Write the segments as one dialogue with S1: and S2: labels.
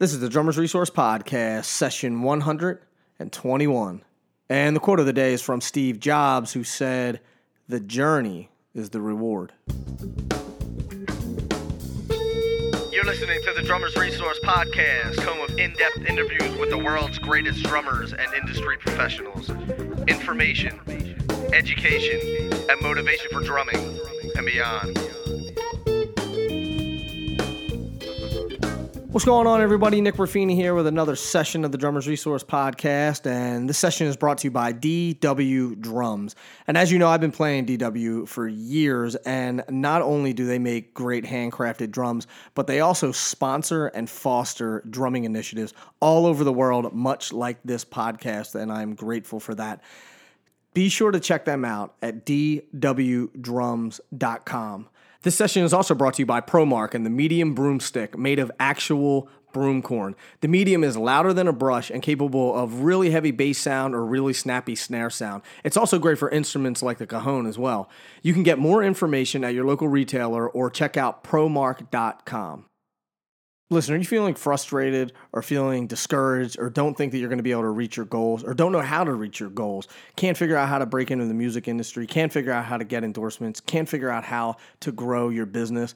S1: This is the Drummers Resource Podcast, session 121. And the quote of the day is from Steve Jobs, who said, The journey is the reward.
S2: You're listening to the Drummers Resource Podcast, home of in depth interviews with the world's greatest drummers and industry professionals. Information, education, and motivation for drumming and beyond.
S1: What's going on, everybody? Nick Ruffini here with another session of the Drummers Resource Podcast. And this session is brought to you by DW Drums. And as you know, I've been playing DW for years. And not only do they make great handcrafted drums, but they also sponsor and foster drumming initiatives all over the world, much like this podcast. And I'm grateful for that. Be sure to check them out at dwdrums.com. This session is also brought to you by ProMark and the medium broomstick made of actual broom corn. The medium is louder than a brush and capable of really heavy bass sound or really snappy snare sound. It's also great for instruments like the cajon as well. You can get more information at your local retailer or check out promark.com. Listen, are you feeling frustrated or feeling discouraged or don't think that you're going to be able to reach your goals or don't know how to reach your goals? Can't figure out how to break into the music industry, can't figure out how to get endorsements, can't figure out how to grow your business?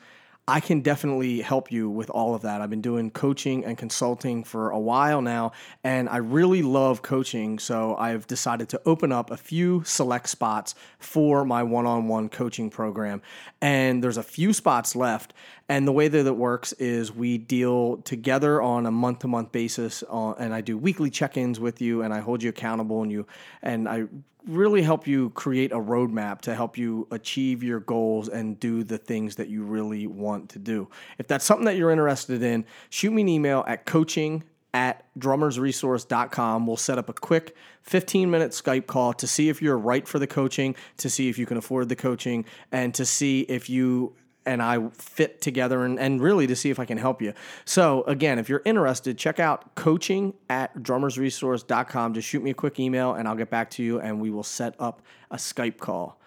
S1: I can definitely help you with all of that. I've been doing coaching and consulting for a while now, and I really love coaching. So I've decided to open up a few select spots for my one on one coaching program. And there's a few spots left. And the way that it works is we deal together on a month to month basis, uh, and I do weekly check ins with you, and I hold you accountable, and you, and I really help you create a roadmap to help you achieve your goals and do the things that you really want to do. If that's something that you're interested in, shoot me an email at coaching at drummersresource.com. We'll set up a quick 15 minute Skype call to see if you're right for the coaching, to see if you can afford the coaching, and to see if you and I fit together and, and really to see if I can help you. So, again, if you're interested, check out coaching at drummersresource.com. Just shoot me a quick email and I'll get back to you and we will set up a Skype call.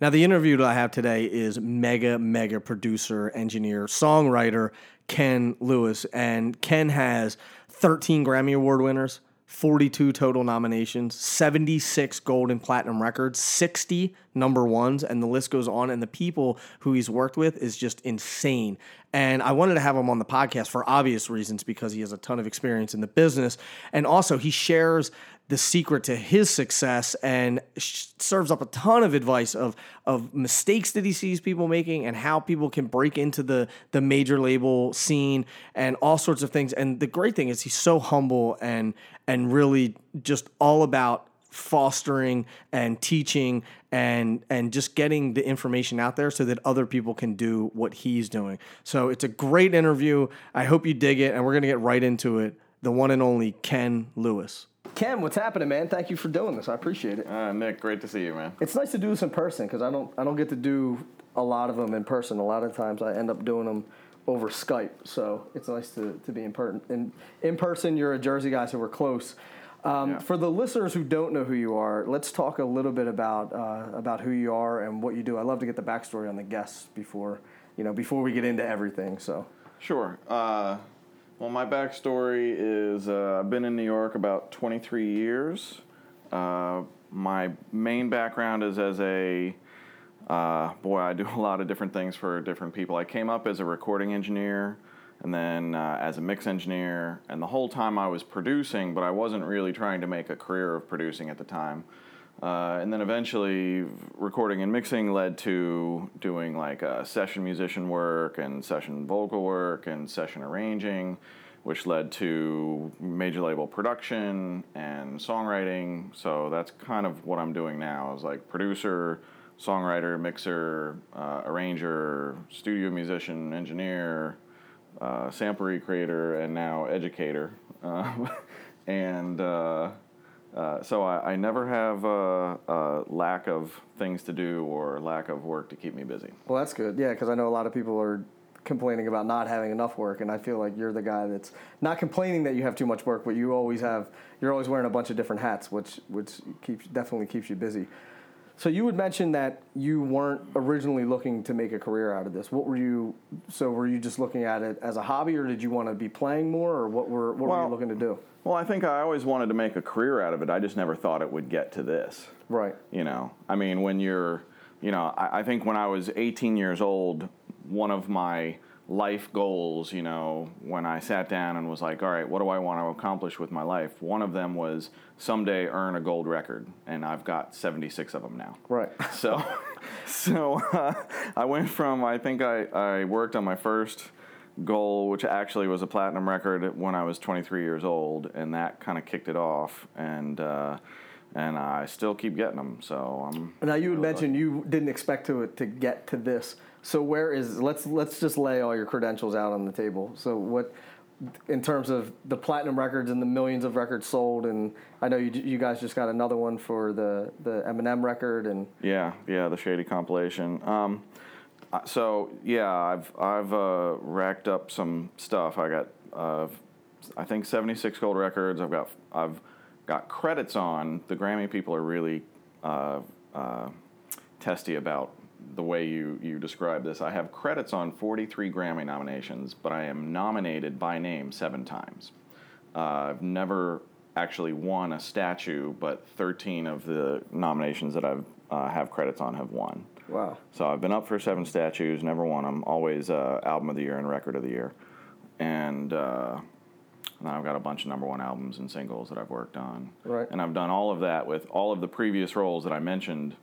S1: Now, the interview that I have today is mega, mega producer, engineer, songwriter Ken Lewis. And Ken has 13 Grammy Award winners, 42 total nominations, 76 gold and platinum records, 60 number ones, and the list goes on. And the people who he's worked with is just insane. And I wanted to have him on the podcast for obvious reasons because he has a ton of experience in the business. And also, he shares the secret to his success and sh- serves up a ton of advice of of mistakes that he sees people making and how people can break into the the major label scene and all sorts of things. And the great thing is he's so humble and and really just all about fostering and teaching and and just getting the information out there so that other people can do what he's doing. So it's a great interview. I hope you dig it and we're going to get right into it. The one and only Ken Lewis. Ken, what's happening, man? Thank you for doing this. I appreciate it.
S3: Uh, Nick, great to see you, man.
S1: It's nice to do this in person because I don't I don't get to do a lot of them in person. A lot of times I end up doing them over Skype. So it's nice to, to be in person. In, in person, you're a Jersey guy, so we're close. Um,
S3: Yeah.
S1: For the listeners who don't know who you are, let's talk a little bit about uh, about who you are and what you do. I love to get the backstory on the guests before you know before we get into everything. So
S3: Sure. Uh, well, my backstory is uh, I've been in New York about 23 years. Uh, my main background is as a uh, boy. I do a lot of different things for different people. I came up as a recording engineer, and then uh, as a mix engineer, and the whole time I was producing, but I wasn't really trying to make a career of producing at the time. Uh, and then eventually, recording and mixing led to doing like uh, session musician work and session vocal work and session arranging, which led to major label production and songwriting. So that's kind of what I'm doing now. is like producer, songwriter, mixer, uh, arranger, studio musician, engineer, uh, creator, and now educator. Uh, and uh, so I, I never have a, a lack of things to do or lack of work to keep me busy.
S1: well, that's good. Yeah, because I know a lot of people are complaining about not having enough work, and I feel like you're the guy that's not complaining that you have too much work, but you always have you're always wearing a bunch of different hats, which which keeps definitely keeps you busy. So you would mention that you weren't originally looking to make a career out of this. What were you? So were you just looking at it as a hobby, or did you want to be playing more, or what were what were you looking to do?
S3: Well, I think I always wanted to make a career out of it. I just never thought it would get to this.
S1: Right.
S3: You know, I mean, when you're, you know, I, I think when I was 18 years old, one of my life goals, you know, when I sat down and was like, all right, what do I want to accomplish with my life? One of them was someday earn a gold record, and I've got 76 of them now.
S1: Right.
S3: So, so uh, I went from I think I, I worked on my first goal, which actually was a platinum record when I was 23 years old, and that kind of kicked it off. And uh, and I still keep getting them. So I'm.
S1: Now you mentioned you didn't expect to to get to this. So where is let's let's just lay all your credentials out on the table. So what in terms of the platinum records and the millions of records sold and I know you you guys just got another one for the the Eminem record and
S3: Yeah, yeah, the Shady compilation. Um, uh, so yeah, I've I've uh, racked up some stuff. I got uh, I think 76 gold records. I've got I've got credits on. The Grammy people are really uh, uh, testy about the way you you describe this. I have credits on 43 Grammy nominations, but I am nominated by name seven times. Uh, I've never actually won a statue, but 13 of the nominations that I've uh, have credits on have won.
S1: wow.
S3: So I've been up for seven statues, never won them. Always uh, album of the year and record of the year, and uh, now I've got a bunch of number one albums and singles that I've worked on.
S1: Right.
S3: And I've done all of that with all of the previous roles that I mentioned.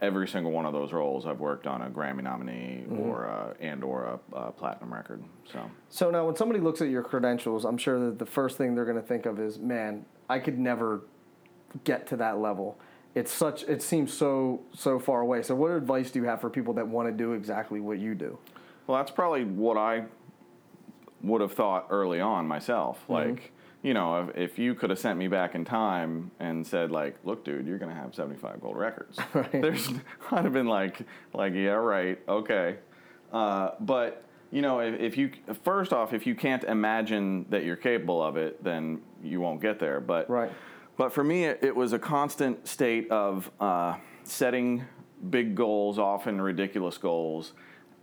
S3: Every single one of those roles, I've worked on a Grammy nominee or uh, and or a, uh platinum record. So
S1: So now when somebody looks at your credentials, I'm sure that the first thing they're going to think of is, man, I could never get to that level. It's such it seems so so far away. So what advice do you have for people that want to do exactly what you do?
S3: Well, that's probably what I would have thought early on myself. Like, you know, if, if you could have sent me back in time and said, like, look, dude, you're going to have 75 gold records. There's, I'd have been like, like, yeah, right, okay. Uh, but, you know, if, if you, first off, if you can't imagine that you're capable of it, then you won't get there. But,
S1: Right.
S3: but for me, it, it was a constant state of uh, setting big goals, often ridiculous goals,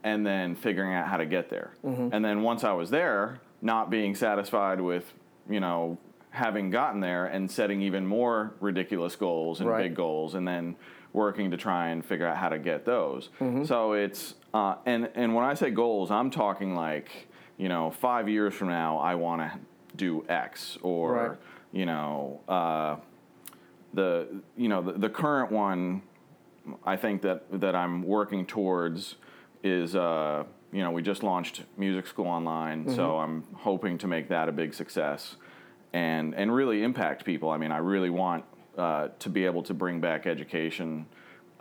S3: and then figuring out how to get there. And then once I was there, not being satisfied with, you know, having gotten there and setting even more ridiculous goals and
S1: Right.
S3: big goals, and then working to try and figure out how to get those. So it's uh, and and when I say goals, I'm talking like you know five years from now I want to do X or
S1: Right.
S3: you know uh, the you know the, the current one I think that that I'm working towards is uh, you know we just launched music school online, so I'm hoping to make that a big success and and really impact people. I mean, I really want uh, to be able to bring back education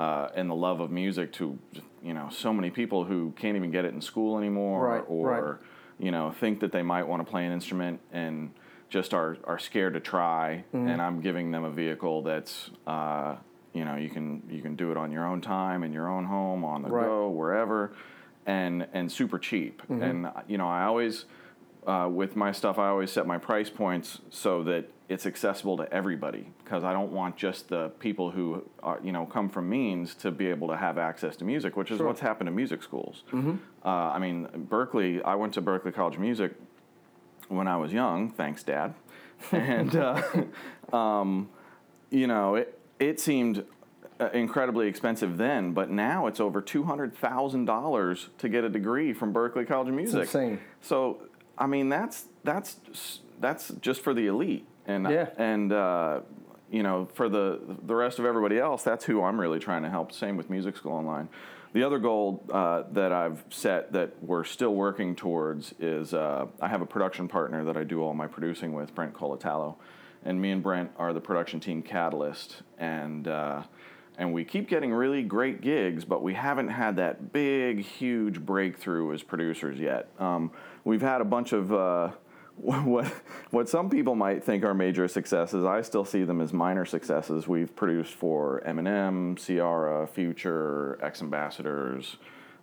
S3: uh, and the love of music to you know so many people who can't even get it in school anymore,
S1: Right,
S3: or
S1: right.
S3: you know think that they might want to play an instrument and just are are scared to try.
S1: Mm-hmm.
S3: And I'm giving them a vehicle that's uh, you know you can you can do it on your own time in your own home on the
S1: Right.
S3: go wherever and and super cheap
S1: Mm-hmm.
S3: and you know i always uh, with my stuff i always set my price points so that it's accessible to everybody because i don't want just the people who are you know come from means to be able to have access to music which is
S1: Sure.
S3: what's happened to music schools
S1: Mm-hmm.
S3: uh, i mean berklee i went to berklee college of music when i was young thanks dad and uh, um, you know, it it seemed incredibly expensive then, but now it's over two hundred thousand dollars to get a degree from Berklee College of Music.
S1: insane.
S3: So, I mean, that's that's that's just for the elite, and
S1: Yeah.
S3: and uh, you know, for the the rest of everybody else, that's who I'm really trying to help. Same with Music School Online. The other goal uh, that I've set that we're still working towards is uh, I have a production partner that I do all my producing with, Brent Kolatalo, and me and Brent are the production team Catalyst, and uh, and we keep getting really great gigs, but we haven't had that big, huge breakthrough as producers yet. Um, we've had a bunch of uh, what what some people might think are major successes. I still see them as minor successes. We've produced for Eminem, Ciara, Future, X Ambassadors,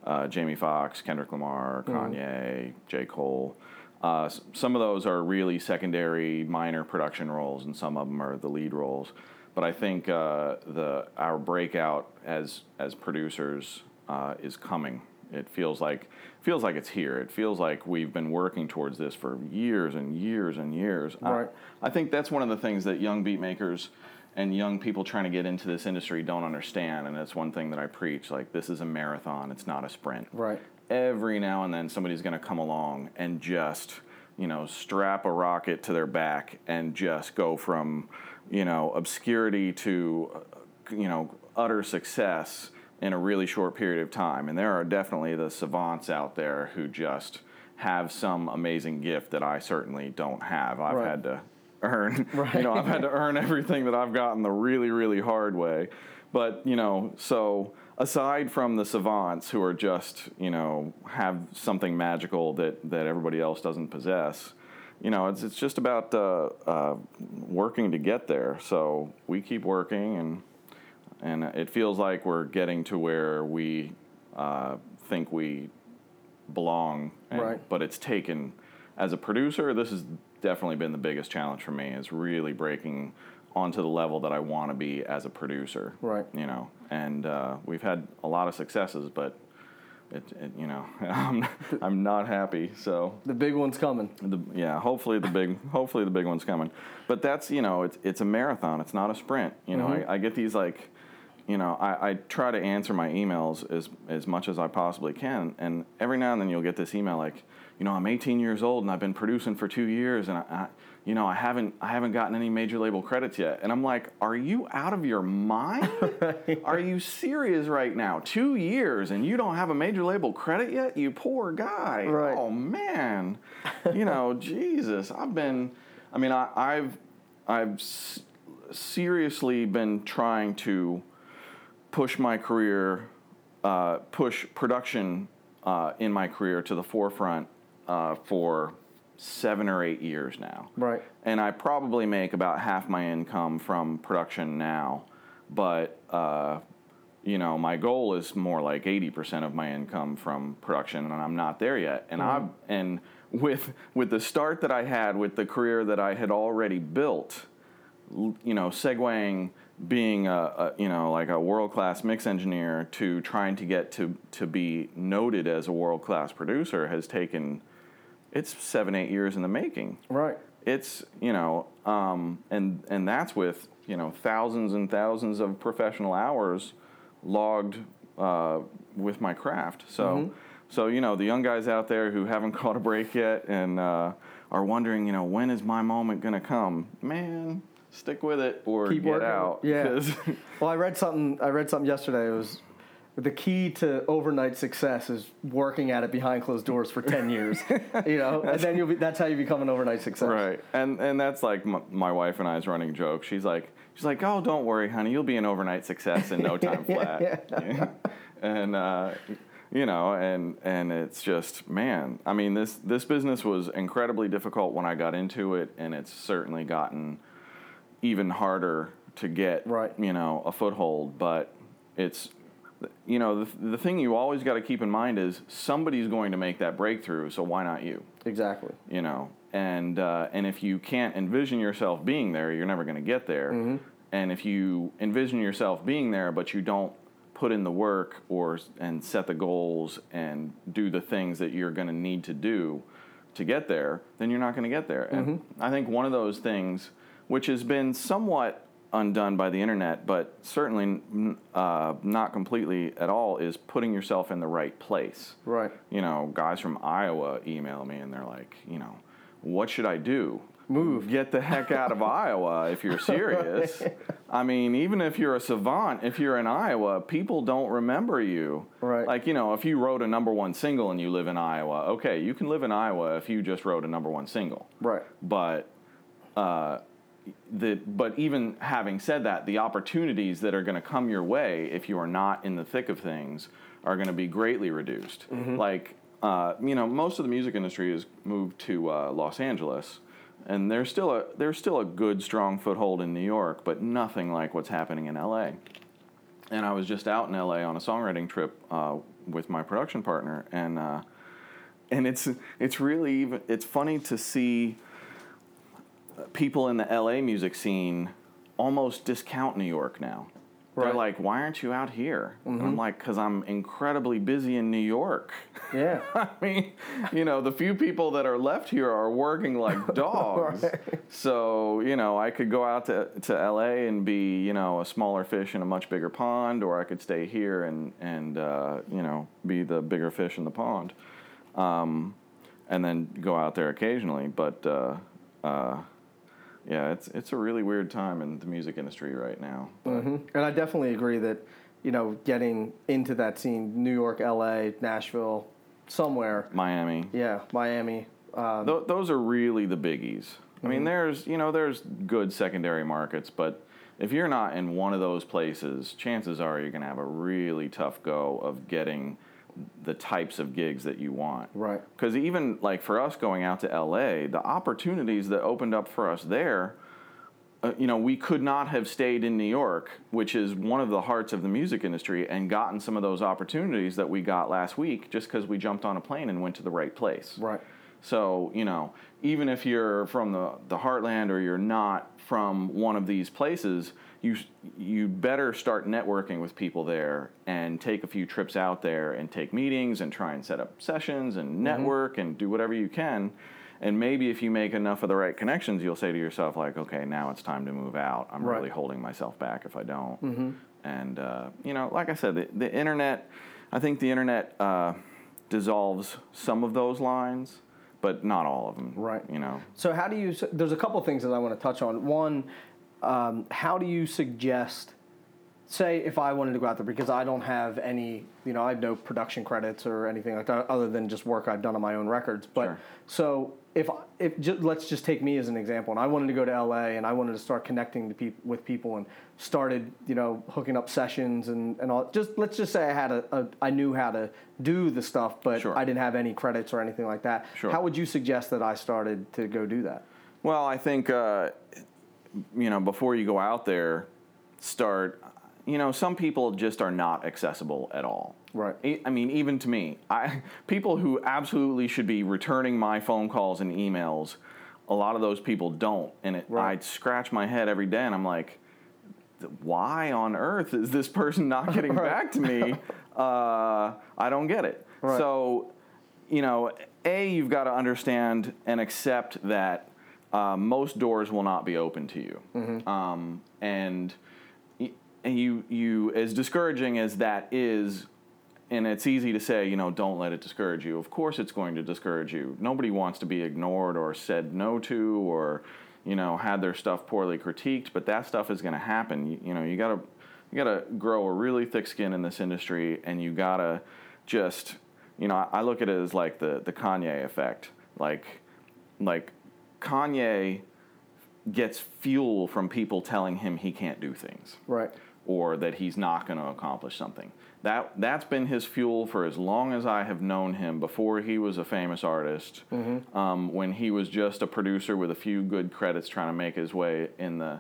S3: uh, Jamie Foxx, Kendrick Lamar, Kanye, J. Cole. Uh, some of those are really secondary, minor production roles, and some of them are the lead roles. But I think uh, the our breakout as as producers uh, is coming. It feels like feels like it's here. It feels like we've been working towards this for years and years and years.
S1: Right.
S3: I, I think that's one of the things that young beat makers and young people trying to get into this industry don't understand, and that's one thing that I preach. Like this is a marathon; it's not a sprint.
S1: Right.
S3: Every now and then, somebody's going to come along and just you know strap a rocket to their back and just go from you know obscurity to uh, you know utter success in a really short period of time. And there are definitely the savants out there who just have some amazing gift that I certainly don't have. I've
S1: Right.
S3: had to earn,
S1: Right.
S3: you know, I've had to earn everything that I've gotten the really, really hard way. But, you know, so aside from the savants who are just, you know, have something magical that, that everybody else doesn't possess, you know, it's, it's just about uh, uh, working to get there. So we keep working and and it feels like we're getting to where we uh, think we belong. And,
S1: Right.
S3: But it's taken as a producer. This has definitely been the biggest challenge for me. Is really breaking onto the level that I want to be as a producer.
S1: Right.
S3: You know, and uh, we've had a lot of successes, but. It, it, you know, I'm, I'm not happy. So
S1: The big one's coming.
S3: the, yeah, hopefully the big, hopefully the big one's coming. But that's you know, it's it's a marathon. It's not a sprint. You know, mm-hmm. I, I get these like, you know, I, I try to answer my emails as as much as I possibly can, and every now and then you'll get this email like, you know, I'm 18 years old and I've been producing for two years, and I, I you know, I haven't I haven't gotten any major label credits yet, and I'm like, are you out of your mind? Are you serious right now? Two years and you don't have a major label credit yet? You poor guy.
S1: Right.
S3: Oh man, you know, Jesus, I've been. I mean, I, I've I've s- seriously been trying to push my career, uh, push production uh, in my career to the forefront uh, for seven or eight years now.
S1: Right.
S3: And I probably make about half my income from production now, but uh, you know, my goal is more like 80% of my income from production and I'm not there yet. And I and with with the start that I had with the career that I had already built, you know, segueing being a, a you know like a world class mix engineer to trying to get to to be noted as a world class producer has taken it's seven eight years in the making
S1: Right.
S3: it's you know um, and and that's with you know thousands and thousands of professional hours logged uh, with my craft so so you know the young guys out there who haven't caught a break yet and uh, are wondering you know when is my moment going to come man stick with it or
S1: Keep
S3: get
S1: working.
S3: out
S1: Yeah. Well, I read something. I read something yesterday. It was the key to overnight success is working at it behind closed doors for ten years. you know, and then you'll be. That's how you become an overnight success.
S3: Right, and and that's like my, my wife and I's running joke. She's like, she's like, oh, don't worry, honey, you'll be an overnight success in no time flat. Yeah. And uh, you know, and and it's just, man, I mean, this this business was incredibly difficult when I got into it, and it's certainly gotten even harder to get,
S1: Right.
S3: you know, a foothold. But it's you know, the, the thing you always got to keep in mind is somebody's going to make that breakthrough, so why not you?
S1: Exactly.
S3: you know and uh, and if you can't envision yourself being there you're never going to get there and if you envision yourself being there but you don't put in the work or and set the goals and do the things that you're going to need to do to get there then you're not going to get there and i think one of those things which has been somewhat undone by the internet but certainly uh, not completely at all is putting yourself in the right place
S1: Right.
S3: you know, guys from Iowa email me and they're like, you know, what should I do?
S1: Move.
S3: Get the heck out of Iowa if you're serious. I mean, even if you're a savant, if you're in Iowa, people don't remember you.
S1: Right.
S3: Like, you know, if you wrote a number one single and you live in Iowa, okay, you can live in Iowa if you just wrote a number one single.
S1: Right.
S3: But uh, the, but even having said that, the opportunities that are going to come your way if you are not in the thick of things are going to be greatly reduced. Like, uh, you know, most of the music industry has moved to uh, Los Angeles, and there's still a there's still a good strong foothold in New York, but nothing like what's happening in LA. And I was just out in LA on a songwriting trip uh, with my production partner, and uh, and it's it's really even it's funny to see people in the LA music scene almost discount New York now. They're like, why aren't you out here? And I'm like, because I'm incredibly busy in New York.
S1: Yeah.
S3: I mean, you know, the few people that are left here are working like dogs.
S1: Right.
S3: So, you know, I could go out to, to LA and be, you know, a smaller fish in a much bigger pond, or I could stay here and, and uh, you know, be the bigger fish in the pond. Um, and then go out there occasionally. But, uh, uh, yeah, it's, it's a really weird time in the music industry right now. But,
S1: hmm And I definitely agree that, you know, getting into that scene, New York, L.A., Nashville, somewhere,
S3: Miami.
S1: yeah, Miami. Um,
S3: Th- those are really the biggies. I mean, there's you know there's good secondary markets, but if you're not in one of those places, chances are you're going to have a really tough go of getting the types of gigs that you want.
S1: Right.
S3: Because even like for us going out to LA, the opportunities that opened up for us there, uh, you know, we could not have stayed in New York, which is one of the hearts of the music industry, and gotten some of those opportunities that we got last week just because we jumped on a plane and went to the right place.
S1: right.
S3: So, you know, even if you're from the, the heartland or you're not from one of these places, you you better start networking with people there and take a few trips out there and take meetings and try and set up sessions and network and do whatever you can. And maybe if you make enough of the right connections, you'll say to yourself like, okay, now it's time to move out. I'm
S1: Right.
S3: really holding myself back if I don't. And uh, you know, like I said, the, the internet. I think the internet uh, dissolves some of those lines, but not all of them.
S1: Right.
S3: You know.
S1: So how do you? There's a couple things that I want to touch on. One, um, how do you suggest? Say if I wanted to go out there because I don't have any, you know, I have no production credits or anything like that other than just work I've done on my own records. But
S3: Sure.
S1: so if if ju- let's just take me as an example, and I wanted to go to LA and I wanted to start connecting to peop- with people and started, you know, hooking up sessions and, and all. Just let's just say I had a, a I knew how to do the stuff, but
S3: Sure.
S1: I didn't have any credits or anything like that.
S3: Sure.
S1: How would you suggest that I started to go do that?
S3: Well, I think uh, you know before you go out there, start. You know, some people just are not accessible at all.
S1: Right.
S3: I mean, even to me, I people who absolutely should be returning my phone calls and emails. A lot of those people don't, and it,
S1: Right.
S3: I scratch my head every day, and I'm like, why on earth is this person not getting
S1: Right.
S3: back to me? Uh, I don't get it.
S1: Right.
S3: So, you know, A, you've got to understand and accept that uh, most doors will not be open to you.
S1: Mm-hmm.
S3: Um, and and you, you, as discouraging as that is, and it's easy to say, you know, don't let it discourage you. Of course, it's going to discourage you. Nobody wants to be ignored or said no to or, you know, had their stuff poorly critiqued. But that stuff is going to happen. You, you know, you gotta you gotta grow a really thick skin in this industry, and you gotta just, you know, I, I look at it as like the the Kanye effect. Like, like Kanye gets fuel from people telling him he can't do things
S1: Right.
S3: or that he's not going to accomplish something. That that's been his fuel for as long as I have known him. Before he was a famous artist, um, when he was just a producer with a few good credits, trying to make his way in the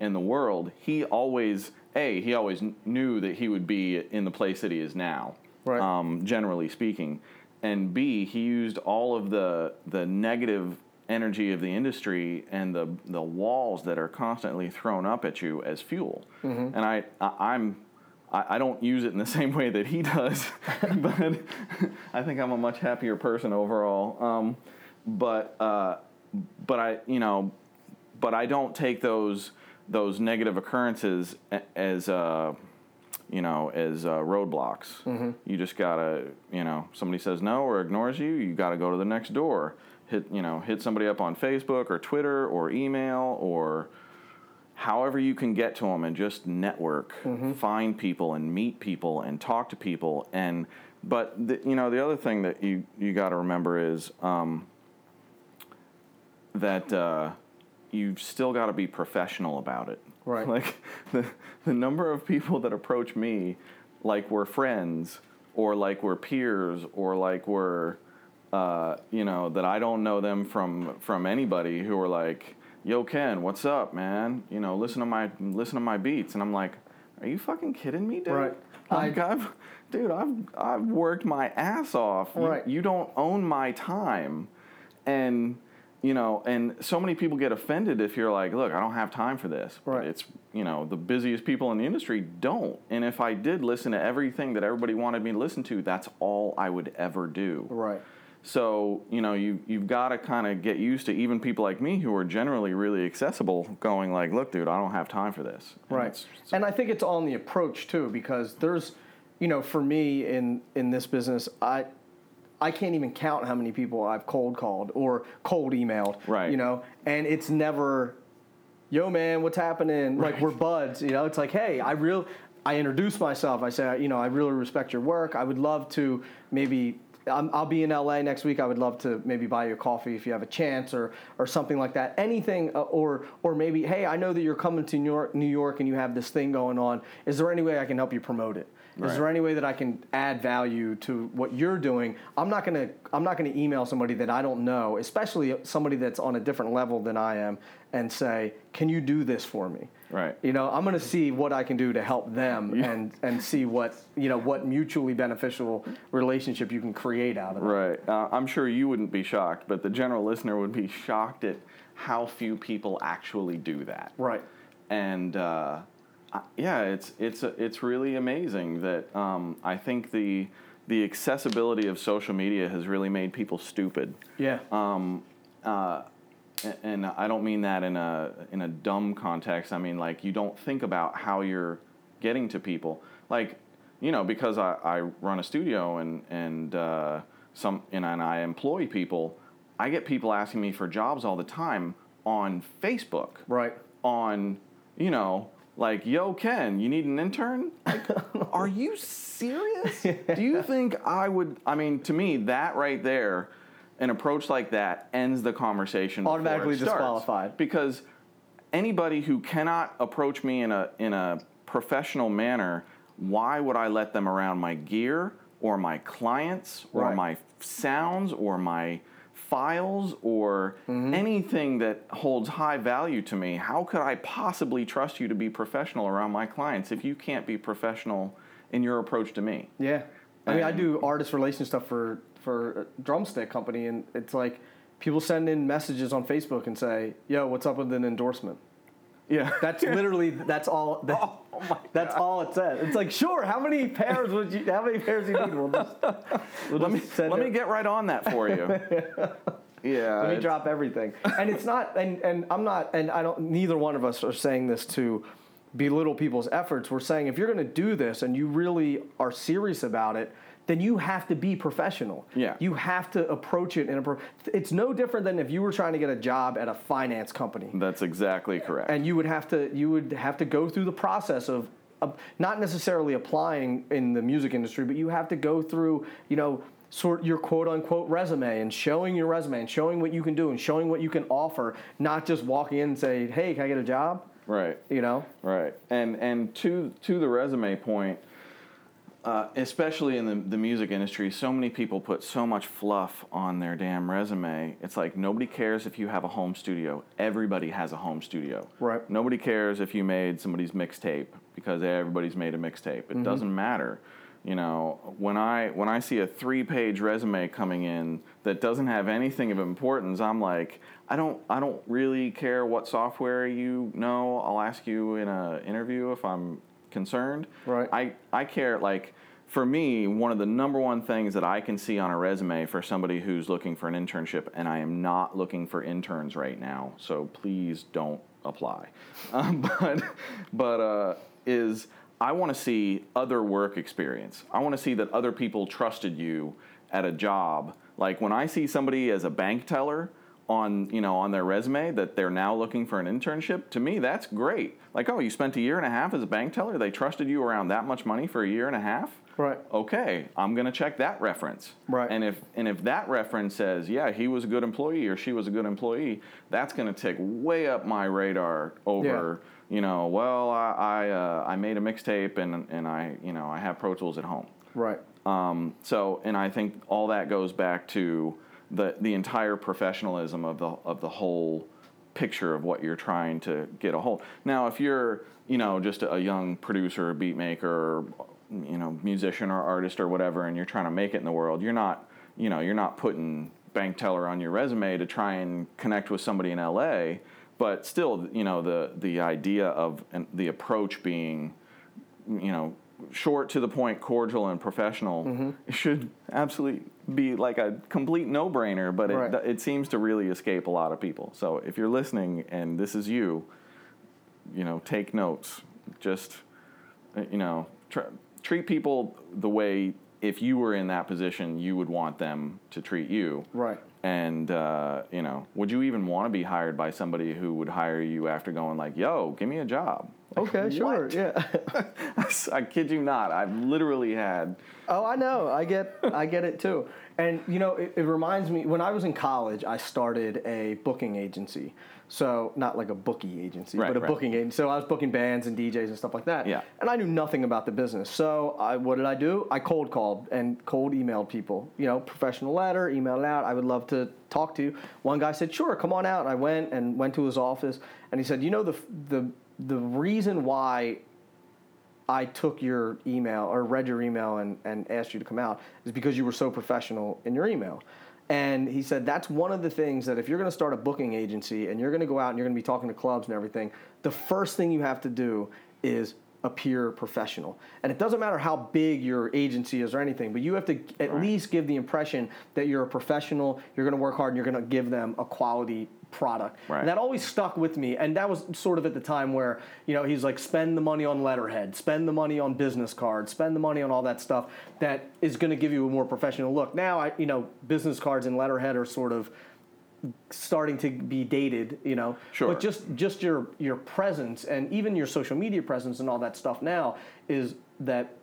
S3: in the world, he always a he always knew that he would be in the place that he is now.
S1: Right.
S3: Um, generally speaking, and b he used all of the the negative energy of the industry and the the walls that are constantly thrown up at you as fuel. And I, I I'm I, I don't use it in the same way that he does, but I think I'm a much happier person overall. Um, but uh, but I you know but I don't take those those negative occurrences as uh, you know as uh, roadblocks. You just gotta you know somebody says no or ignores you, you gotta go to the next door. Hit you know hit somebody up on Facebook or Twitter or email or however you can get to them and just network, find people and meet people and talk to people and. But the, you know the other thing that you you got to remember is um, that uh, you've still got to be professional about it.
S1: Right.
S3: Like the the number of people that approach me like we're friends or like we're peers or like we're uh, you know that I don't know them from from anybody who are like, "Yo, Ken, what's up, man? You know, listen to my listen to my beats," and I'm like, "Are you fucking kidding me, dude?
S1: Right.
S3: Like
S1: I-
S3: I've, dude, I've I've worked my ass off. You-
S1: Right.
S3: you don't own my time, and you know, and so many people get offended if you're like, look, I don't have time for this. But
S1: Right.
S3: it's, you know, the busiest people in the industry don't. And if I did listen to everything that everybody wanted me to listen to, that's all I would ever do.
S1: Right.
S3: So, you know, you, you've got to kind of get used to even people like me who are generally really accessible going like, look, dude, I don't have time for this. And
S1: Right.
S3: it's- it's-
S1: And I think it's all in the approach too, because there's, you know, for me in in this business, I I can't even count how many people I've cold called or cold emailed.
S3: Right.
S1: You know, and it's never, yo man, what's happening? Like we're buds. You know, it's like, hey, I real. I introduce myself. I say, you know, I really respect your work. I would love to maybe. I'm, I'll be in LA next week. I would love to maybe buy you a coffee if you have a chance, or or something like that. Anything, uh, or or maybe, hey, I know that you're coming to New York, New York, and you have this thing going on. Is there any way I can help you promote it? Is
S3: Right.
S1: there any way that I can add value to what you're doing? I'm not gonna I'm not gonna email somebody that I don't know, especially somebody that's on a different level than I am, and say, "Can you do this for me?"
S3: Right.
S1: You know, I'm gonna see what I can do to help them, and and see what you know what mutually beneficial relationship you can create out of it.
S3: Right. Uh, I'm sure you wouldn't be shocked, but the general listener would be shocked at how few people actually do that.
S1: Right.
S3: And uh, yeah, it's it's it's really amazing that um, I think the the accessibility of social media has really made people stupid.
S1: Yeah.
S3: A- and I don't mean that in a in a dumb context. I mean like you don't think about how you're getting to people. Like you know because I, I run a studio and and uh, some and, and I employ people. I get people asking me for jobs all the time on Facebook.
S1: right.
S3: On you know like yo Ken, you need an intern? Like, are you serious? Do you think I would? I mean, to me, that right there, an approach like that ends the conversation.
S1: Automatically disqualified.
S3: Because anybody who cannot approach me in a in a professional manner, why would I let them around my gear or my clients or
S1: Right.
S3: my sounds or my files or
S1: Mm-hmm.
S3: anything that holds high value to me? How could I possibly trust you to be professional around my clients if you can't be professional in your approach to me?
S1: Yeah, I mean, I do artist relation stuff for for a drumstick company, and it's like people send in messages on Facebook and say, "Yo, what's up with an endorsement?"
S3: Yeah.
S1: That's literally that's all. That,
S3: Oh my
S1: that's all it says. It's like, sure, how many pairs would you? How many pairs do you need? We'll just, we'll
S3: let me
S1: just send
S3: let
S1: it-
S3: me get right on that for you. yeah.
S1: Let me drop everything. And it's not, and, and I'm not, and I don't, neither one of us are saying this to belittle people's efforts. We're saying if you're going to do this and you really are serious about it, then you have to be professional.
S3: Yeah.
S1: You have to approach it in a, pro- it's no different than if you were trying to get a job at a finance company
S3: That's exactly correct.
S1: and you would have to you would have to go through the process of, of not necessarily applying in the music industry, but you have to go through you know sort your quote unquote resume and showing your resume and showing what you can do and showing what you can offer, not just walking in and say, hey, can I get a job?
S3: right.
S1: You know,
S3: Right. And and to to the resume point, uh, especially in the, the music industry, so many people put so much fluff on their damn resume. It's like nobody cares if you have a home studio. Everybody has a home studio.
S1: Right.
S3: Nobody cares if you made somebody's mixtape because everybody's made a mixtape. It doesn't matter. You know, when I when I see a three-page resume coming in that doesn't have anything of importance, I'm like, I don't I don't really care what software you know. I'll ask you in a interview if I'm concerned.
S1: Right.
S3: I I care like for me, one of the number one things that I can see on a resume for somebody who's looking for an internship, and I am not looking for interns right now, so please don't apply. Um, but but uh, is I want to see other work experience. I want to see that other people trusted you at a job. Like when I see somebody as a bank teller on you know on their resume that they're now looking for an internship to me that's great like oh you spent a year and a half as a bank teller they trusted you around that much money for a year and a half
S1: Right.
S3: okay i'm going to check that reference
S1: Right.
S3: and if and if that reference says yeah he was a good employee or she was a good employee that's going to take way up my radar over you know well i I, uh, I made a mixtape and and i you know i have pro tools at home
S1: right?
S3: um, so, and I think all that goes back to the the entire professionalism of the of the whole picture of what you're trying to get a hold. Now, if you're you know just a young producer, or beat maker, or, you know musician or artist or whatever, and you're trying to make it in the world, you're not you know you're not putting bank teller on your resume to try and connect with somebody in LA. But still, you know, the the idea of the approach being, you know, short to the point, cordial, and professional
S1: Mm-hmm.
S3: should absolutely be like a complete no brainer. But it,
S1: Right.
S3: it seems to really escape a lot of people. So if you're listening and this is you, you know, take notes. Just, you know, tr- treat people the way if you were in that position, you would want them to treat you.
S1: Right.
S3: And uh, you know, would you even want to be hired by somebody who would hire you after going like, "Yo, give me a job"? Like,
S1: Okay, sure.
S3: what?
S1: Yeah.
S3: I kid you not. I've literally had.
S1: Oh, I know. I get I get it too. And you know, it, it reminds me when I was in college, I started a booking agency. So not like a bookie agency,
S3: Right,
S1: but a
S3: right.
S1: booking agency. So I was booking bands and DJs and stuff like that.
S3: Yeah.
S1: And I knew nothing about the business. So I, what did I do? I cold called and cold emailed people. You know, professional letter, emailed out. I would love to talk to you. One guy said, "Sure, come on out." And I went and went to his office, and he said, "You know the the the reason why I took your email or read your email and, and asked you to come out is because you were so professional in your email. And he said that's one of the things that if you're going to start a booking agency and you're going to go out and you're going to be talking to clubs and everything, the first thing you have to do is appear professional. And it doesn't matter how big your agency is or anything, but you have to at least give the impression that you're a professional, you're going to work hard, and you're going to give them a quality product.
S3: Right.
S1: And that always stuck with me. And that was sort of at the time where, you know, he's like, spend the money on letterhead, spend the money on business cards, spend the money on all that stuff that is going to give you a more professional look. Now, I, you know, business cards and letterhead are sort of starting to be dated, you know.
S3: Sure.
S1: But just just your your presence and even your social media presence and all that stuff now is that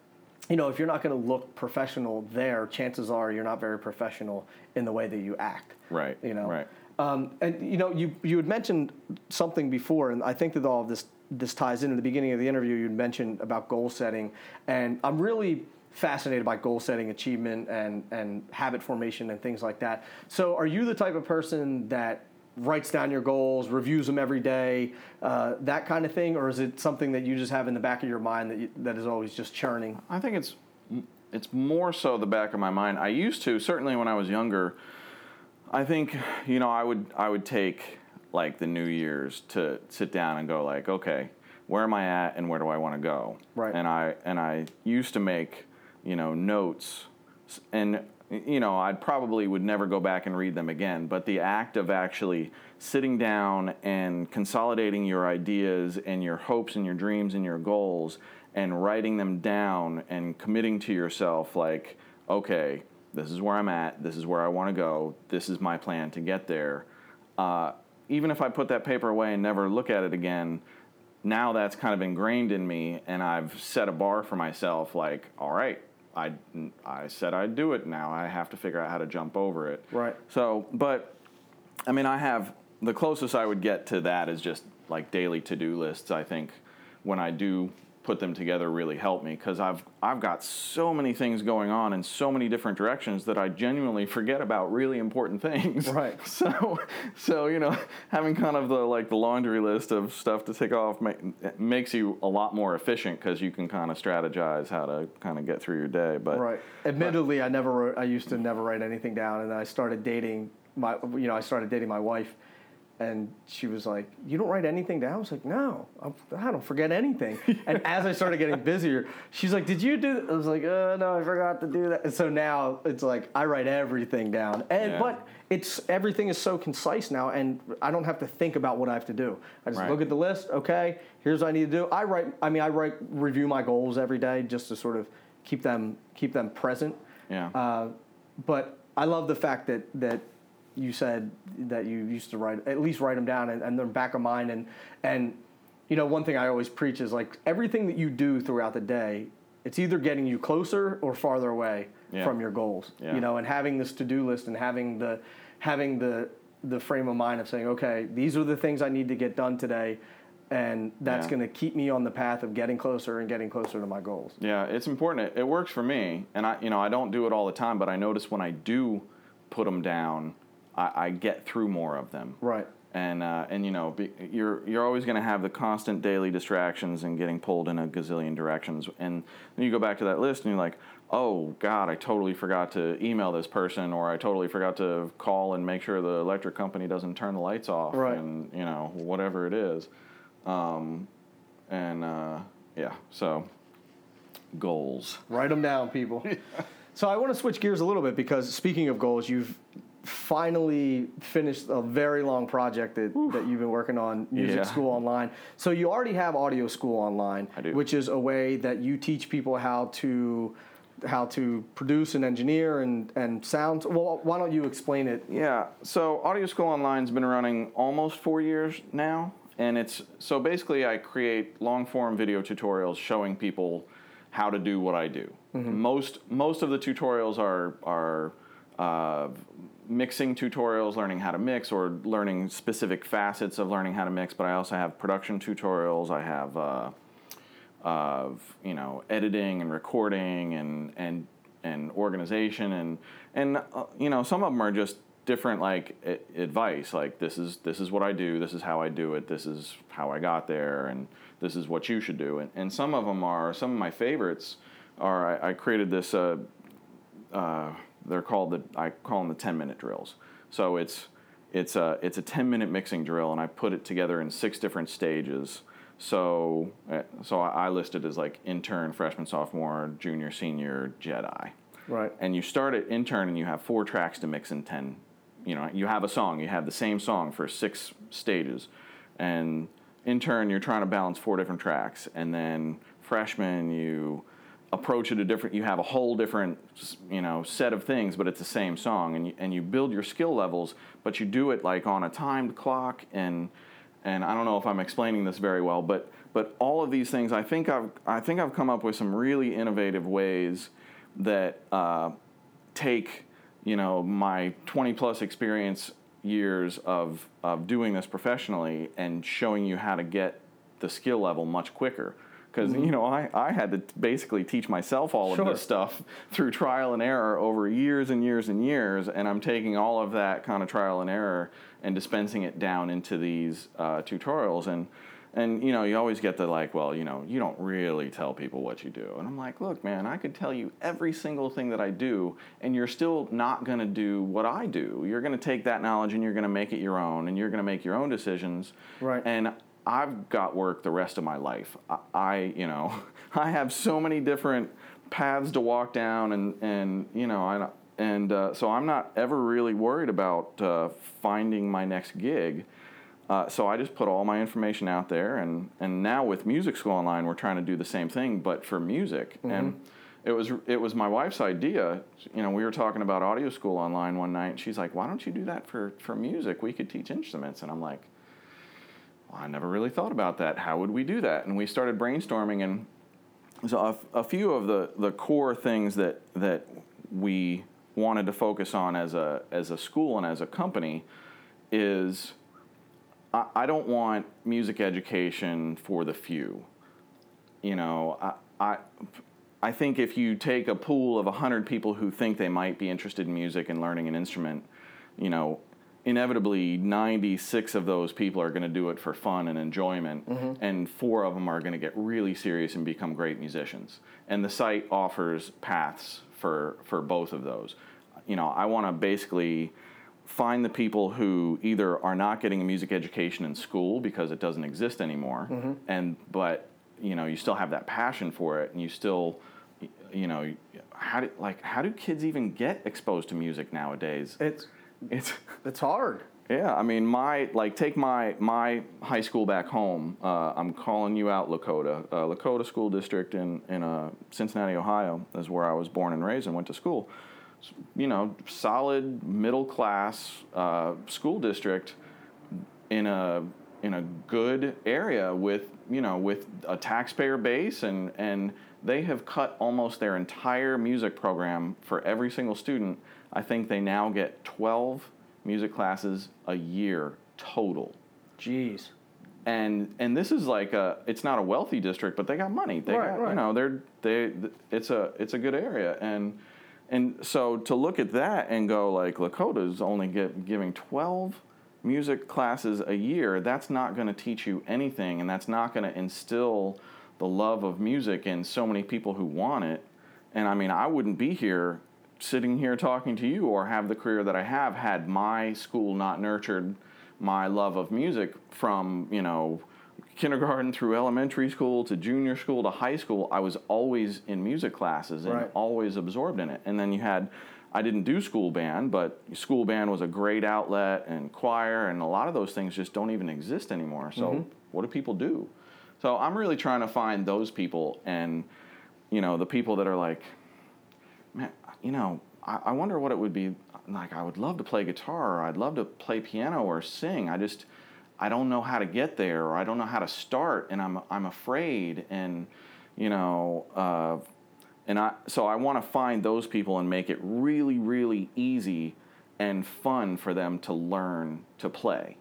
S1: you know, if you're not going to look professional there, chances are you're not very professional in the way that you act.
S3: Right,
S1: You know.
S3: right.
S1: Um, and you know, you you had mentioned something before, and I think that all of this this ties in. In the beginning of the interview, you mentioned about goal setting, and I'm really fascinated by goal setting, achievement, and and habit formation and things like that. So, are you the type of person that writes down your goals, reviews them every day, uh, that kind of thing, or is it something that you just have in the back of your mind that you, that is always just churning?
S3: I think it's it's more so the back of my mind. I used to certainly when I was younger. I think you know I would I would take like the New Year's to sit down and go like okay where am I at and where do I want to go
S1: Right.
S3: and I and I used to make you know notes and you know I probably would never go back and read them again but the act of actually sitting down and consolidating your ideas and your hopes and your dreams and your goals and writing them down and committing to yourself like okay this is where I'm at, this is where I want to go, this is my plan to get there. Uh, even if I put that paper away and never look at it again, now that's kind of ingrained in me, and I've set a bar for myself. Like, all right, I I said I'd do it. Now I have to figure out how to jump over it.
S1: Right.
S3: So, but I mean, I have the closest I would get to that is just like daily to do lists. I think when I do put them together really helped me because I've I've got so many things going on in so many different directions that I genuinely forget about really important things.
S1: Right.
S3: So so you know having kind of the like the laundry list of stuff to take off ma- makes you a lot more efficient because you can kind of strategize how to kind of get through your day. But
S1: Right. Admittedly, I never wrote, I used to never write anything down, and then I started dating my, you know, I started dating my wife, and she was like, "You don't write anything down?" I was like, "No, I'm, I don't forget anything." and as I started getting busier, she's like, "Did you do?" That? I was like, "Uh, no, I forgot to do that." And so now it's like I write everything down, and
S3: Yeah.
S1: but it's everything is so concise now, and I don't have to think about what I have to do. I just
S3: Right.
S1: look at the list. Okay, here's what I need to do. I write. I mean, I write review my goals every day just to sort of keep them keep them present.
S3: yeah.
S1: Uh, but I love the fact that that you said that you used to write at least write them down and, and they're back of mind and and you know one thing I always preach is like everything that you do throughout the day it's either getting you closer or farther away
S3: Yeah.
S1: from your goals
S3: Yeah.
S1: you know and having this to-do list and having the having the the frame of mind of saying okay these are the things I need to get done today and that's
S3: Yeah.
S1: going to keep me on the path of getting closer and getting closer to my goals
S3: Yeah, it's important. It, it works for me, and I, you know, I don't do it all the time, but I notice when I do put them down, I, I get through more of them.
S1: right
S3: and uh, and you know be, you're you're always going to have the constant daily distractions and getting pulled in a gazillion directions and then you go back to that list and you're like oh god i totally forgot to email this person or i totally forgot to call and make sure the electric company doesn't turn the lights off
S1: Right.
S3: and you know whatever it is um, and uh, yeah so goals
S1: Write them down, people. so I want to switch gears a little bit because speaking of goals, you've finally finished a very long project that, that you've been working on, Music
S3: Yeah.
S1: School Online. So you already have Audio School Online, which is a way that you teach people how to how to produce and engineer and and sound. Well, why don't you explain it?
S3: Yeah, so Audio School Online's been running almost four years now, and it's so basically I create long form video tutorials showing people how to do what I do. Most most of the tutorials are are uh, mixing tutorials, learning how to mix, or learning specific facets of learning how to mix. But I also have production tutorials. I have. Uh, of you know editing and recording and and and organization and and uh, you know some of them are just different like a- advice like this is this is what I do this is how I do it this is how I got there and this is what you should do and, and some of them are some of my favorites are I, I created this uh, uh, they're called the I call them the 10 minute drills. So it's it's a it's a 10 minute mixing drill, and I put it together in six different stages. So uh, so I I listed as like intern, freshman, sophomore, junior, senior, Jedi.
S1: Right.
S3: And you start at intern, and you have four tracks to mix in 10. You know, you have a song, you have the same song for six stages, and intern, you're trying to balance four different tracks, and then freshman, you approach it a different you have a whole different you know set of things but it's the same song and you, and you build your skill levels but you do it like on a timed clock and and I don't know if I'm explaining this very well but but all of these things I think I've I think I've come up with some really innovative ways that uh, take you know my 20 plus experience years of of doing this professionally and showing you how to get the skill level much quicker because you know I, I had to basically teach myself all
S1: Sure.
S3: of this stuff through trial and error over years and years and years and i'm taking all of that kind of trial and error and dispensing it down into these uh, tutorials and and you know you always get the like well you know you don't really tell people what you do and i'm like look man i could tell you every single thing that i do and you're still not going to do what i do you're going to take that knowledge and you're going to make it your own and you're going to make your own decisions
S1: Right.
S3: and I've got work the rest of my life. I, I, you know, I have so many different paths to walk down, and and you know, I, and uh, so I'm not ever really worried about uh, finding my next gig. Uh, so I just put all my information out there, and and now with Music School Online, we're trying to do the same thing, but for music. And it was it was my wife's idea. You know, we were talking about audio school online one night, and she's like, "Why don't you do that for for music? We could teach instruments." And I'm like, well, I never really thought about that. How would we do that? And we started brainstorming, and so a, few of the, the core things that that we wanted to focus on as a as a school and as a company is I, I don't want music education for the few. You know, I, I I think if you take a pool of 100 people who think they might be interested in music and learning an instrument, you know, inevitably 96 of those people are going to do it for fun and enjoyment, mm-hmm. and four of them are going to get really serious and become great musicians. And the site offers paths for, for both of those. You know, I want to basically find the people who either are not getting a music education in school because it doesn't exist anymore, mm-hmm. and but you know you still have that passion for it, and you still, you know, how do like how do kids even get exposed to music nowadays?
S1: It's
S3: It's
S1: it's hard.
S3: yeah, I mean, my like take my my high school back home. Uh, I'm calling you out, Lakota. Uh, Lakota School District in in uh, Cincinnati, Ohio, is where I was born and raised and went to school. You know, solid middle class uh, school district in a in a good area with you know with a taxpayer base and and they have cut almost their entire music program for every single student. I think they now get 12 music classes a year total.
S1: Jeez.
S3: And and this is like a it's not a wealthy district, but they got money. They
S1: Right,
S3: got
S1: right.
S3: you know they're they it's a it's a good area and and so to look at that and go like Lakota's only get, giving 12 music classes a year, that's not going to teach you anything, and that's not going to instill the love of music in so many people who want it. And I mean, I wouldn't be here sitting here talking to you or have the career that I have had my school not nurtured my love of music from, you know, kindergarten through elementary school to junior school to high school. I was always in music classes and
S1: Right.
S3: always absorbed in it. And then you had I didn't do school band, but school band was a great outlet and choir and a lot of those things just don't even exist anymore. So mm-hmm. what do people do? So I'm really trying to find those people and you know, the people that are like you know, I, I wonder what it would be like. I would love to play guitar, or I'd love to play piano or sing. I just, I don't know how to get there, or I don't know how to start, and I'm, I'm afraid, and you know, uh, and I, so I want to find those people and make it really, really easy and fun for them to learn to play.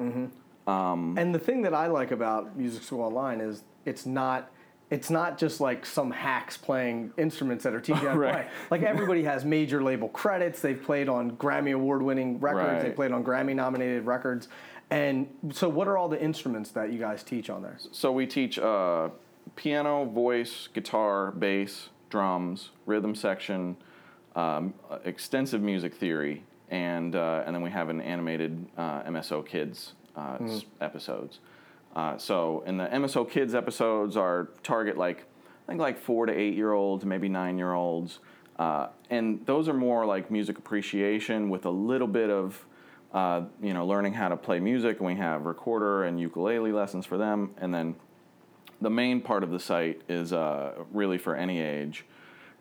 S1: And the thing that I like about Music School Online is it's not it's not just like some hacks playing instruments that are teaching you
S3: Right.
S1: play. Like everybody has major label credits. They've played on Grammy award winning records. They played on Grammy nominated records. And so, what are all the instruments that you guys teach on there?
S3: So we teach uh, piano, voice, guitar, bass, drums, rhythm section, um, extensive music theory, and uh, and then we have an animated uh, MSO Kids uh, s- episodes. Uh, so in the MSO Kids episodes, our target like I think like four to eight year olds, maybe nine year olds, uh, and those are more like music appreciation with a little bit of uh, you know learning how to play music. And we have recorder and ukulele lessons for them, and then the main part of the site is uh, really for any age.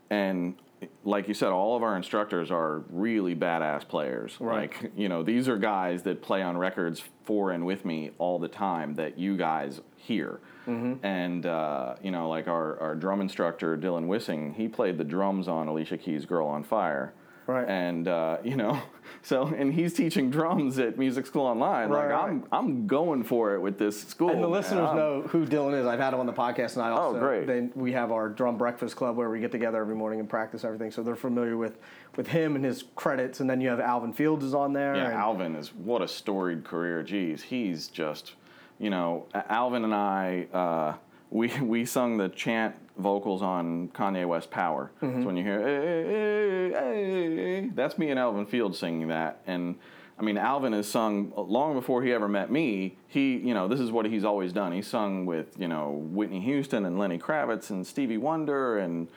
S3: And like you said, all of our instructors are really badass players.
S1: Right.
S3: Like, you know, these are guys that play on records for and with me all the time that you guys hear.
S1: Mm-hmm.
S3: And, uh, you know, like our, our drum instructor, Dylan Wissing, he played the drums on Alicia Keys' Girl on Fire.
S1: Right.
S3: And, uh, you know, so, and he's teaching drums at Music School Online.
S1: Right,
S3: like,
S1: right.
S3: I'm, I'm going for it with this school.
S1: And the
S3: man.
S1: listeners
S3: I'm-
S1: know who Dylan is. I've had him on the podcast, and I also
S3: Oh, great.
S1: Then we have our drum breakfast club where we get together every morning and practice everything. So they're familiar with with him and his credits. And then you have Alvin Fields is on there.
S3: Yeah,
S1: and-
S3: Alvin is what a storied career. Geez, he's just, you know, Alvin and I, uh, we we sung the chant vocals on Kanye West Power.
S1: Mm-hmm.
S3: So when you hear, "Hey, hey, hey, hey," that's me and Alvin Field singing that. And I mean, Alvin has sung long before he ever met me. He, you know, this is what he's always done. He sung with, you know, Whitney Houston and Lenny Kravitz and Stevie Wonder and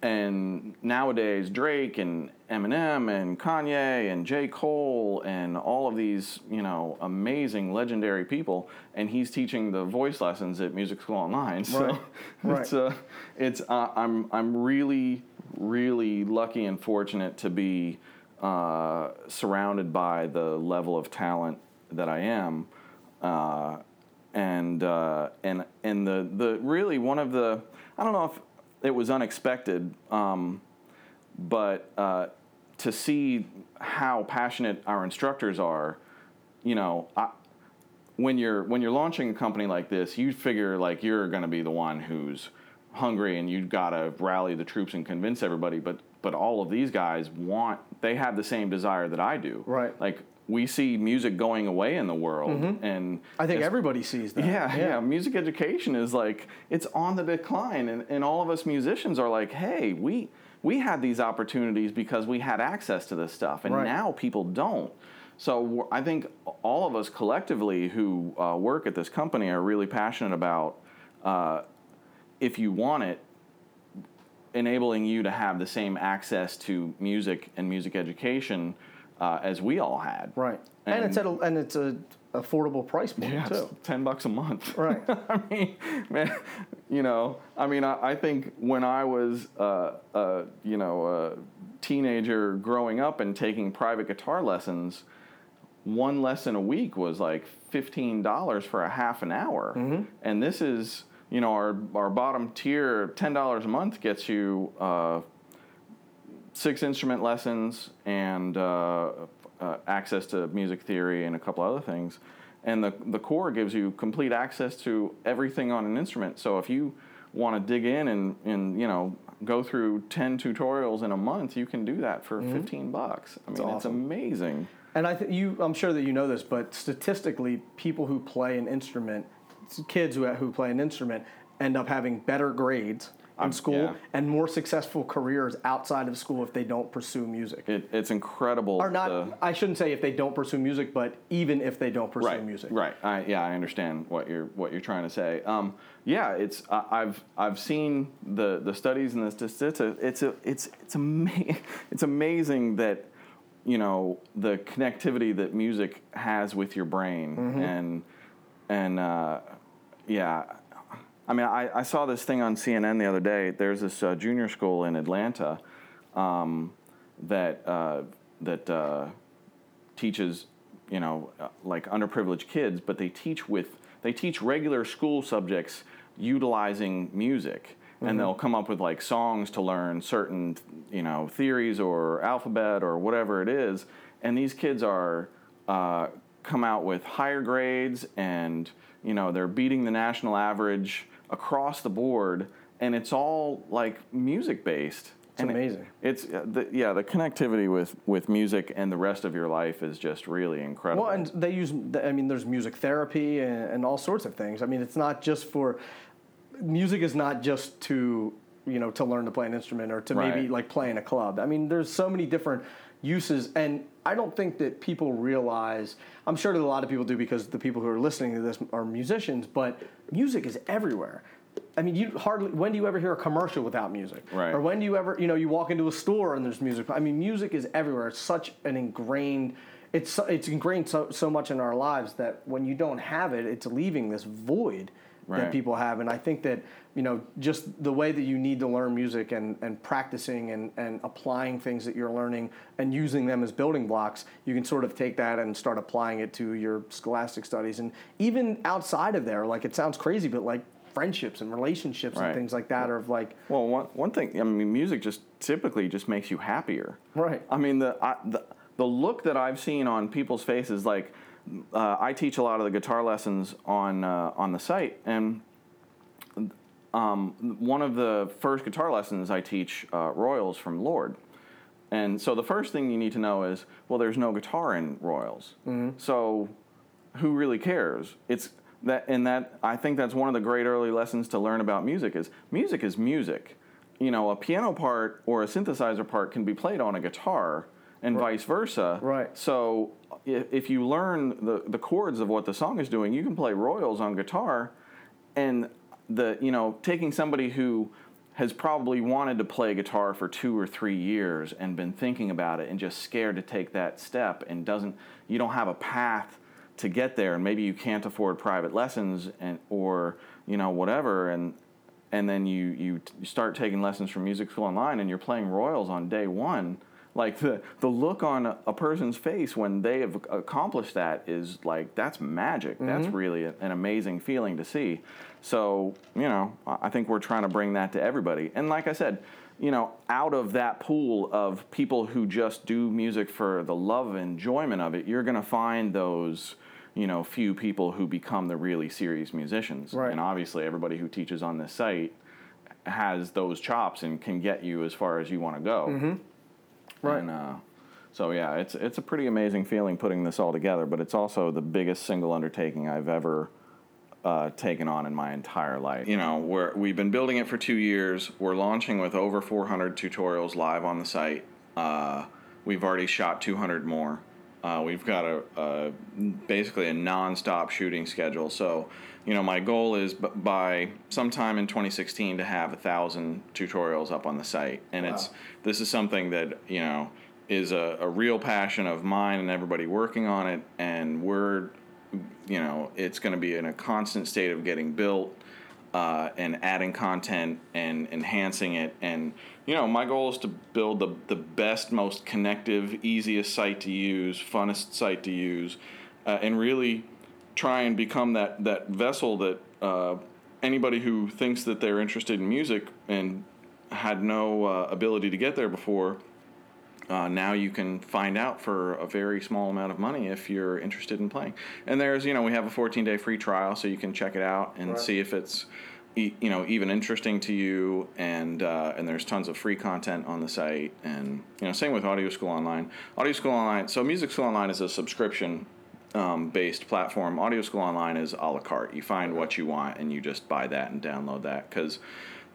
S3: and nowadays Drake and Eminem and Kanye and J. Cole and all of these, you know, amazing legendary people, and he's teaching the voice lessons at Music School Online. So
S1: Right, right.
S3: it's uh, it's uh, I'm I'm really really lucky and fortunate to be uh, surrounded by the level of talent that I am. Uh, and uh, and and the the really one of the I don't know if it was unexpected, um, but uh, to see how passionate our instructors are, you know, I, when you're when you're launching a company like this, you figure like you're going to be the one who's hungry and you've got to rally the troops and convince everybody. But but all of these guys want they have the same desire that I do.
S1: Right.
S3: Like we see music going away in the world, and
S1: I think everybody sees that.
S3: yeah, yeah, Music education is like it's on the decline, and, and all of us musicians are like, hey, we we had these opportunities because we had access to this stuff, and
S1: Right.
S3: now people don't. So I think all of us collectively who uh, work at this company are really passionate about uh, if you want it, enabling you to have the same access to music and music education uh, as we all had.
S1: Right. And, it's at a, and it's a affordable price point
S3: Yeah, it's
S1: too.
S3: ten bucks a month.
S1: Right.
S3: I mean, man, you know, I mean, I, I think when I was, uh, uh, you know, a teenager growing up and taking private guitar lessons, one lesson a week was like fifteen dollars for a half an hour,
S1: Mm-hmm.
S3: and this is, you know, our our bottom tier, ten dollars a month gets you. Uh, six instrument lessons and uh, access to music theory and a couple other things. And the, the core gives you complete access to everything on an instrument. So if you want to dig in and, and you know go through 10 tutorials in a month, you can do that for 15 bucks. I mean, it's amazing.
S1: And I think you, I'm sure that you know this, but statistically, people who play an instrument, kids who, who play an instrument, end up having better grades in
S3: Um,
S1: school
S3: yeah.
S1: and more successful careers outside of school if they don't pursue music.
S3: It, it's incredible.
S1: or not,
S3: the-
S1: I shouldn't say if they don't pursue music, but even if they don't pursue
S3: right,
S1: music.
S3: Right. I, yeah, I understand what you're what you're trying to say. Um, yeah, it's I, I've I've seen the the studies and the statistics. It's a it's it's ama- it's amazing that you know the connectivity that music has with your brain
S1: Mm-hmm.
S3: and and uh, yeah. I mean, I, I saw this thing on CNN the other day. There's this uh, junior school in Atlanta um, that uh, that uh, teaches, you know, uh, like underprivileged kids, but they teach with they teach regular school subjects utilizing music, and they'll come up with like songs to learn certain, you know, theories or alphabet or whatever it is, and these kids are uh, come out with higher grades, and you know they're beating the national average across the board, and it's all like music based.
S1: It's
S3: And it-
S1: amazing.
S3: it's uh, the, yeah, the connectivity with with music and the rest of your life is just really incredible.
S1: Well, and they use, I mean, there's music therapy and, and all sorts of things. I mean, it's not just for, music is not just to, you know, to learn to play an instrument or to maybe like play in a club. I mean, there's so many different uses. And I don't think that people realize, I'm sure that a lot of people do because the people who are listening to this are musicians, but music is everywhere. I mean, you hardly, when do you ever hear a commercial without music?
S3: Right.
S1: Or when do you ever, you know, you walk into a store and there's music. I mean, music is everywhere. It's such an ingrained, it's it's ingrained so, so much in our lives that when you don't have it, it's leaving this void that people have. And I think that you know just the way that you need to learn music and, and practicing and, and applying things that you're learning and using them as building blocks, you can sort of take that and start applying it to your scholastic studies and even outside of there. Like it sounds crazy, but like friendships and relationships
S3: Right.
S1: and things like that are of like
S3: well, one one thing, I mean, music just typically just makes you happier.
S1: Right.
S3: I mean, the I, the the look that I've seen on people's faces, like uh, I teach a lot of the guitar lessons on uh, on the site, and um, one of the first guitar lessons I teach uh, Royals from Lorde. And so the first thing you need to know is, well, there's no guitar in Royals. So who really cares? It's that, and that I think that's one of the great early lessons to learn about music is music is music. You know, a piano part or a synthesizer part can be played on a guitar, and vice versa.
S1: Right.
S3: So if, you learn the the chords of what the song is doing, you can play Royals on guitar, and the you know taking somebody who has probably wanted to play guitar for two or three years and been thinking about it and just scared to take that step and doesn't you don't have a path to get there and maybe you can't afford private lessons and or you know whatever and and then you you, you start taking lessons from music school online and you're playing royals on day one like the the look on a, a person's face when they have accomplished that is like that's magic. That's mm-hmm. really a- an amazing feeling to see. So you know I think we're trying to bring that to everybody. And like I said you know out of that pool of people who just do music for the love and enjoyment of it you're going to find those you know few people who become the really serious musicians.
S1: Right.
S3: and obviously everybody who teaches on this site has those chops and can get you as far as you want to go mm-hmm.
S1: Right.
S3: and, uh, so yeah, it's it's a pretty amazing feeling putting this all together, but it's also the biggest single undertaking I've ever uh, taken on in my entire life. You know, we're, we've been building it for two years. We're launching with over 400 tutorials live on the site. Uh, we've already shot 200 more. Uh, we've got a, a basically a non-stop shooting schedule. So, you know, my goal is b- by sometime in 2016 to have a thousand tutorials up on the site, and it's this is something that you know is a, a real passion of mine and everybody working on it, and we're you know it's going to be in a constant state of getting built uh, and adding content and enhancing it. And you know my goal is to build the, the best most connective easiest site to use funnest site to use uh, and really try and become that, that vessel that uh, anybody who thinks that they're interested in music and had no uh, ability to get there before uh, now you can find out for a very small amount of money if you're interested in playing. And there's, you know, we have a 14 day free trial, so you can check it out and
S1: Right.
S3: see if it's e- you know even interesting to you and uh, and there's tons of free content on the site and you know same with audio school online audio school online so music school online is a subscription um, based platform. Audio school online is a la carte. You find what you want and you just buy that and download that because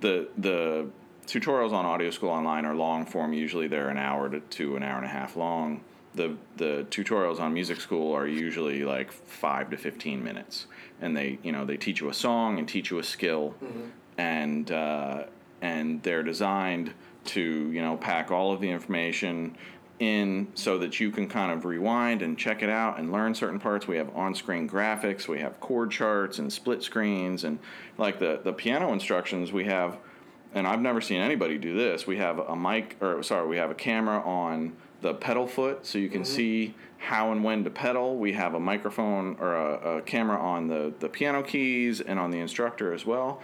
S3: the the tutorials on audio school online are long form. Usually they're an hour to, to an hour and a half long. The the tutorials on music school are usually like five to 15 minutes. And they you know they teach you a song and teach you a skill. And uh, and they're designed to you know pack all of the information in so that you can kind of rewind and check it out and learn certain parts. We have on-screen graphics, we have chord charts and split screens, and like the the piano instructions we have. And I've never seen anybody do this. We have a mic, or sorry, we have a camera on the pedal foot, so you can see how and when to pedal. We have a microphone or a, a camera on the the piano keys and on the instructor as well.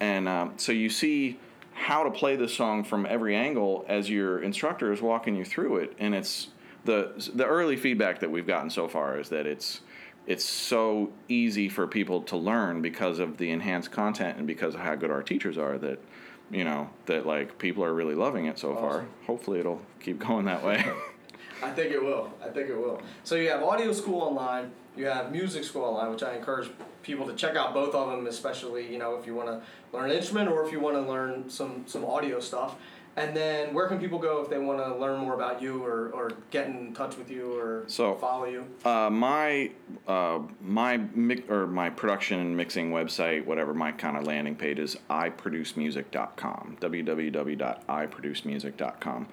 S3: And um, so you see how to play the song from every angle as your instructor is walking you through it and it's the the early feedback that we've gotten so far is that it's it's so easy for people to learn because of the enhanced content and because of how good our teachers are that you know that like people are really loving it so far hopefully it'll keep going that way
S1: I think it will. I think it will. So you have audio school online. You have music school online, which I encourage people to check out both of them, especially you know if you want to learn an instrument or if you want to learn some some audio stuff. And then where can people go if they want to learn more about you or, or get in touch with you or
S3: So-
S1: follow you?
S3: Uh, my uh, my mic- or my production and mixing website, whatever my kind of landing page is, iproducemusic.com. www.iproducemusic.com.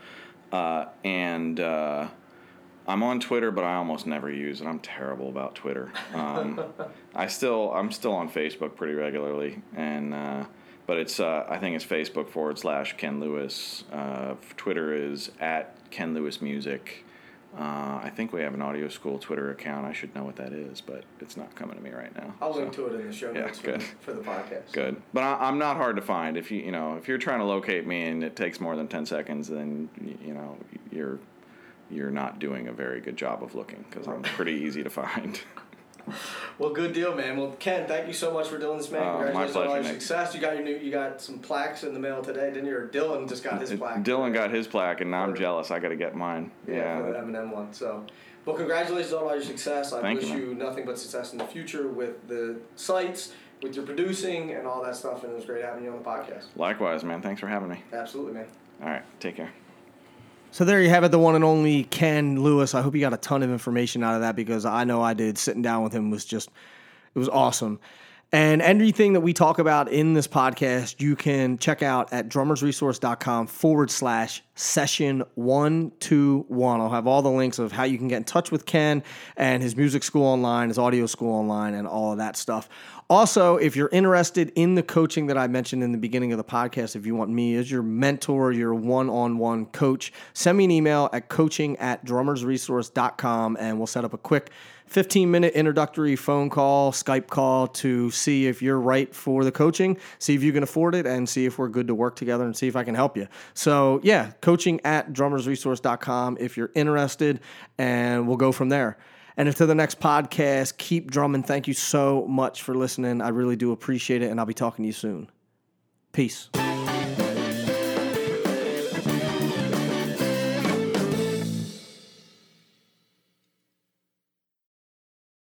S3: Uh, and uh, I'm on Twitter, but I almost never use it. I'm terrible about Twitter. Um, I still I'm still on Facebook pretty regularly, and uh, but it's uh, I think it's Facebook forward slash Ken Lewis. Uh, Twitter is at Ken Lewis Music. Uh, I think we have an audio school Twitter account. I should know what that is, but it's not coming to me right now.
S1: I'll
S3: so.
S1: link to it in the show notes for,
S3: good.
S1: for the podcast.
S3: Good, but I, I'm not hard to find. If you you know if you're trying to locate me and it takes more than ten seconds, then you know you're you're not doing a very good job of looking because I'm pretty easy to find.
S1: Well, good deal, man. Well, Ken, thank you so much for doing this, man.
S3: Uh, my
S1: Congratulations on all
S3: pleasure,
S1: your
S3: Nick.
S1: success. You got your new, you got some plaques in the mail today, didn't you? Or Dylan just got his plaque.
S3: Dylan got his plaque, and now I'm jealous. I got to get mine.
S1: Yeah, for the
S3: Yeah,
S1: Eminem one. So, well, congratulations on all your success. I
S3: Thank
S1: wish
S3: you,
S1: you, nothing but success in the future with the sites, with your producing, and all that stuff. And it was great having you on the podcast.
S3: likewise, man. Thanks for having me.
S1: Absolutely, man.
S3: All right, take care.
S1: So there you have it, the one and only Ken Lewis. I hope you got a ton of information out of that because I know I did. Sitting down with him was just, it was awesome. And anything that we talk about in this podcast, you can check out at drummersresource.com forward slash session 121. I'll have all the links of how you can get in touch with Ken and his music school online, his audio school online, and all of that stuff. Also, if you're interested in the coaching that I mentioned in the beginning of the podcast, if you want me as your mentor, your one on one coach, send me an email at coaching at drummersresource.com and we'll set up a quick 15 minute introductory phone call, Skype call to see if you're right for the coaching, see if you can afford it, and see if we're good to work together and see if I can help you. So, yeah, coaching at drummersresource.com if you're interested, and we'll go from there. And until the next podcast, keep drumming. Thank you so much for listening. I really do appreciate it, and I'll be talking to you soon. Peace.